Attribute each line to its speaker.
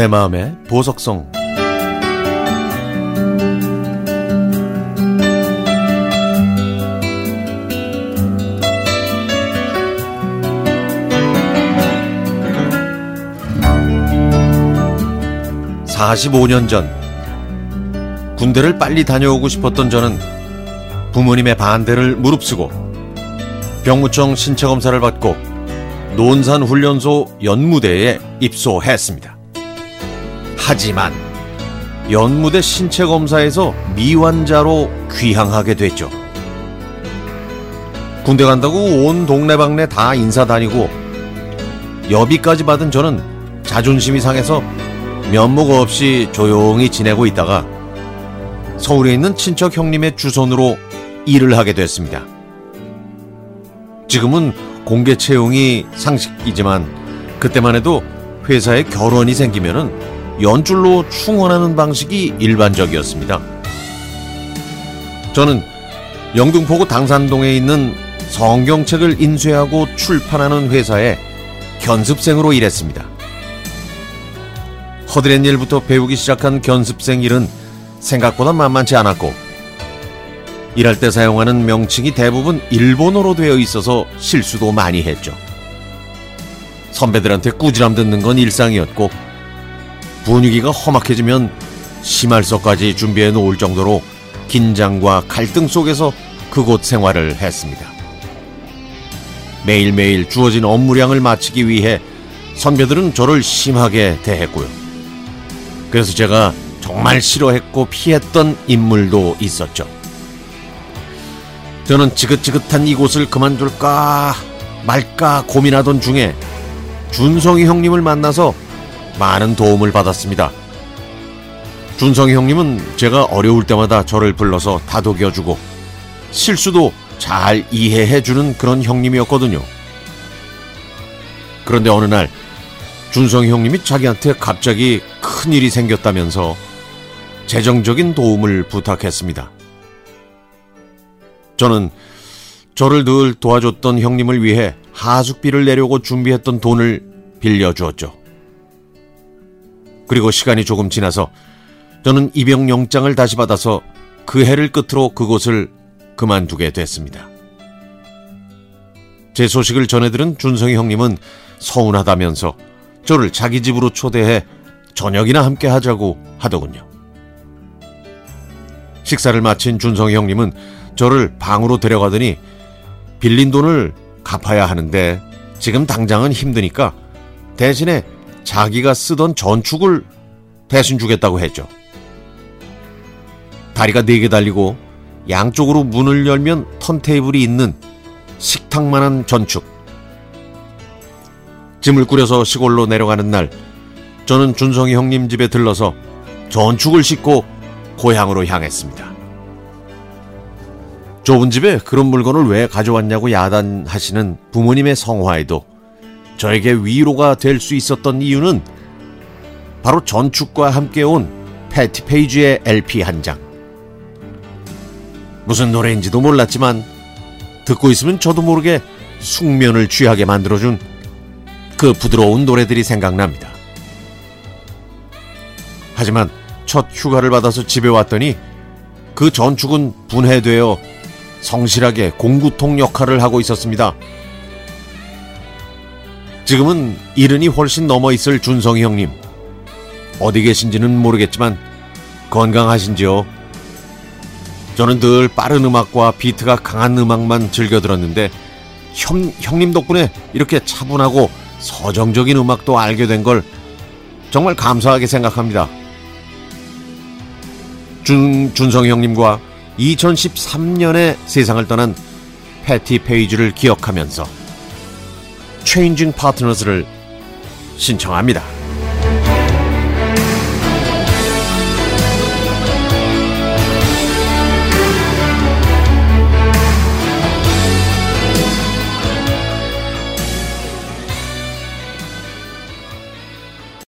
Speaker 1: 내 마음의 보석성 (45년) 전 군대를 빨리 다녀오고 싶었던 저는 부모님의 반대를 무릅쓰고 병무청 신체 검사를 받고 논산 훈련소 연무대에 입소했습니다. 하지만 연무대 신체 검사에서 미환자로 귀향하게 됐죠. 군대 간다고 온 동네방네 다 인사 다니고 여비까지 받은 저는 자존심이 상해서 면목 없이 조용히 지내고 있다가 서울에 있는 친척 형님의 주선으로 일을 하게 됐습니다. 지금은 공개 채용이 상식이지만 그때만 해도 회사에 결혼이 생기면은 연줄로 충원하는 방식이 일반적이었습니다. 저는 영등포구 당산동에 있는 성경책을 인쇄하고 출판하는 회사에 견습생으로 일했습니다. 허드렛 일부터 배우기 시작한 견습생 일은 생각보다 만만치 않았고 일할 때 사용하는 명칭이 대부분 일본어로 되어 있어서 실수도 많이 했죠. 선배들한테 꾸지람 듣는 건 일상이었고 분위기가 험악해지면 심할서까지 준비해 놓을 정도로 긴장과 갈등 속에서 그곳 생활을 했습니다. 매일매일 주어진 업무량을 마치기 위해 선배들은 저를 심하게 대했고요. 그래서 제가 정말 싫어했고 피했던 인물도 있었죠. 저는 지긋지긋한 이곳을 그만둘까 말까 고민하던 중에 준성이 형님을 만나서 많은 도움을 받았습니다. 준성이 형님은 제가 어려울 때마다 저를 불러서 다독여주고 실수도 잘 이해해주는 그런 형님이었거든요. 그런데 어느 날 준성이 형님이 자기한테 갑자기 큰 일이 생겼다면서 재정적인 도움을 부탁했습니다. 저는 저를 늘 도와줬던 형님을 위해 하숙비를 내려고 준비했던 돈을 빌려주었죠. 그리고 시간이 조금 지나서 저는 입영 영장을 다시 받아서 그 해를 끝으로 그곳을 그만두게 됐습니다. 제 소식을 전해들은 준성이 형님은 서운하다면서 저를 자기 집으로 초대해 저녁이나 함께 하자고 하더군요. 식사를 마친 준성이 형님은 저를 방으로 데려가더니 빌린 돈을 갚아야 하는데 지금 당장은 힘드니까 대신에 자기가 쓰던 전축을 대신 주겠다고 했죠. 다리가 네 개 달리고 양쪽으로 문을 열면 턴테이블이 있는 식탁만한 전축. 짐을 꾸려서 시골로 내려가는 날 저는 준성이 형님 집에 들러서 전축을 싣고 고향으로 향했습니다. 좁은 집에 그런 물건을 왜 가져왔냐고 야단하시는 부모님의 성화에도 저에게 위로가 될 수 있었던 이유는 바로 전축과 함께 온 패티 페이지의 LP 한 장. 무슨 노래인지도 몰랐지만 듣고 있으면 저도 모르게 숙면을 취하게 만들어준 그 부드러운 노래들이 생각납니다. 하지만 첫 휴가를 받아서 집에 왔더니 그 전축은 분해되어 성실하게 공구통 역할을 하고 있었습니다. 지금은 이른이 훨씬 넘어 있을 준성이 형님. 어디 계신지는 모르겠지만 건강하신지요? 저는 늘 빠른 음악과 비트가 강한 음악만 즐겨 들었는데 형, 형님 덕분에 이렇게 차분하고 서정적인 음악도 알게 된 걸 정말 감사하게 생각합니다. 준, 준성 형님과 2013년에 세상을 떠난 패티 페이지를 기억하면서 체인징 파트너스를 신청합니다.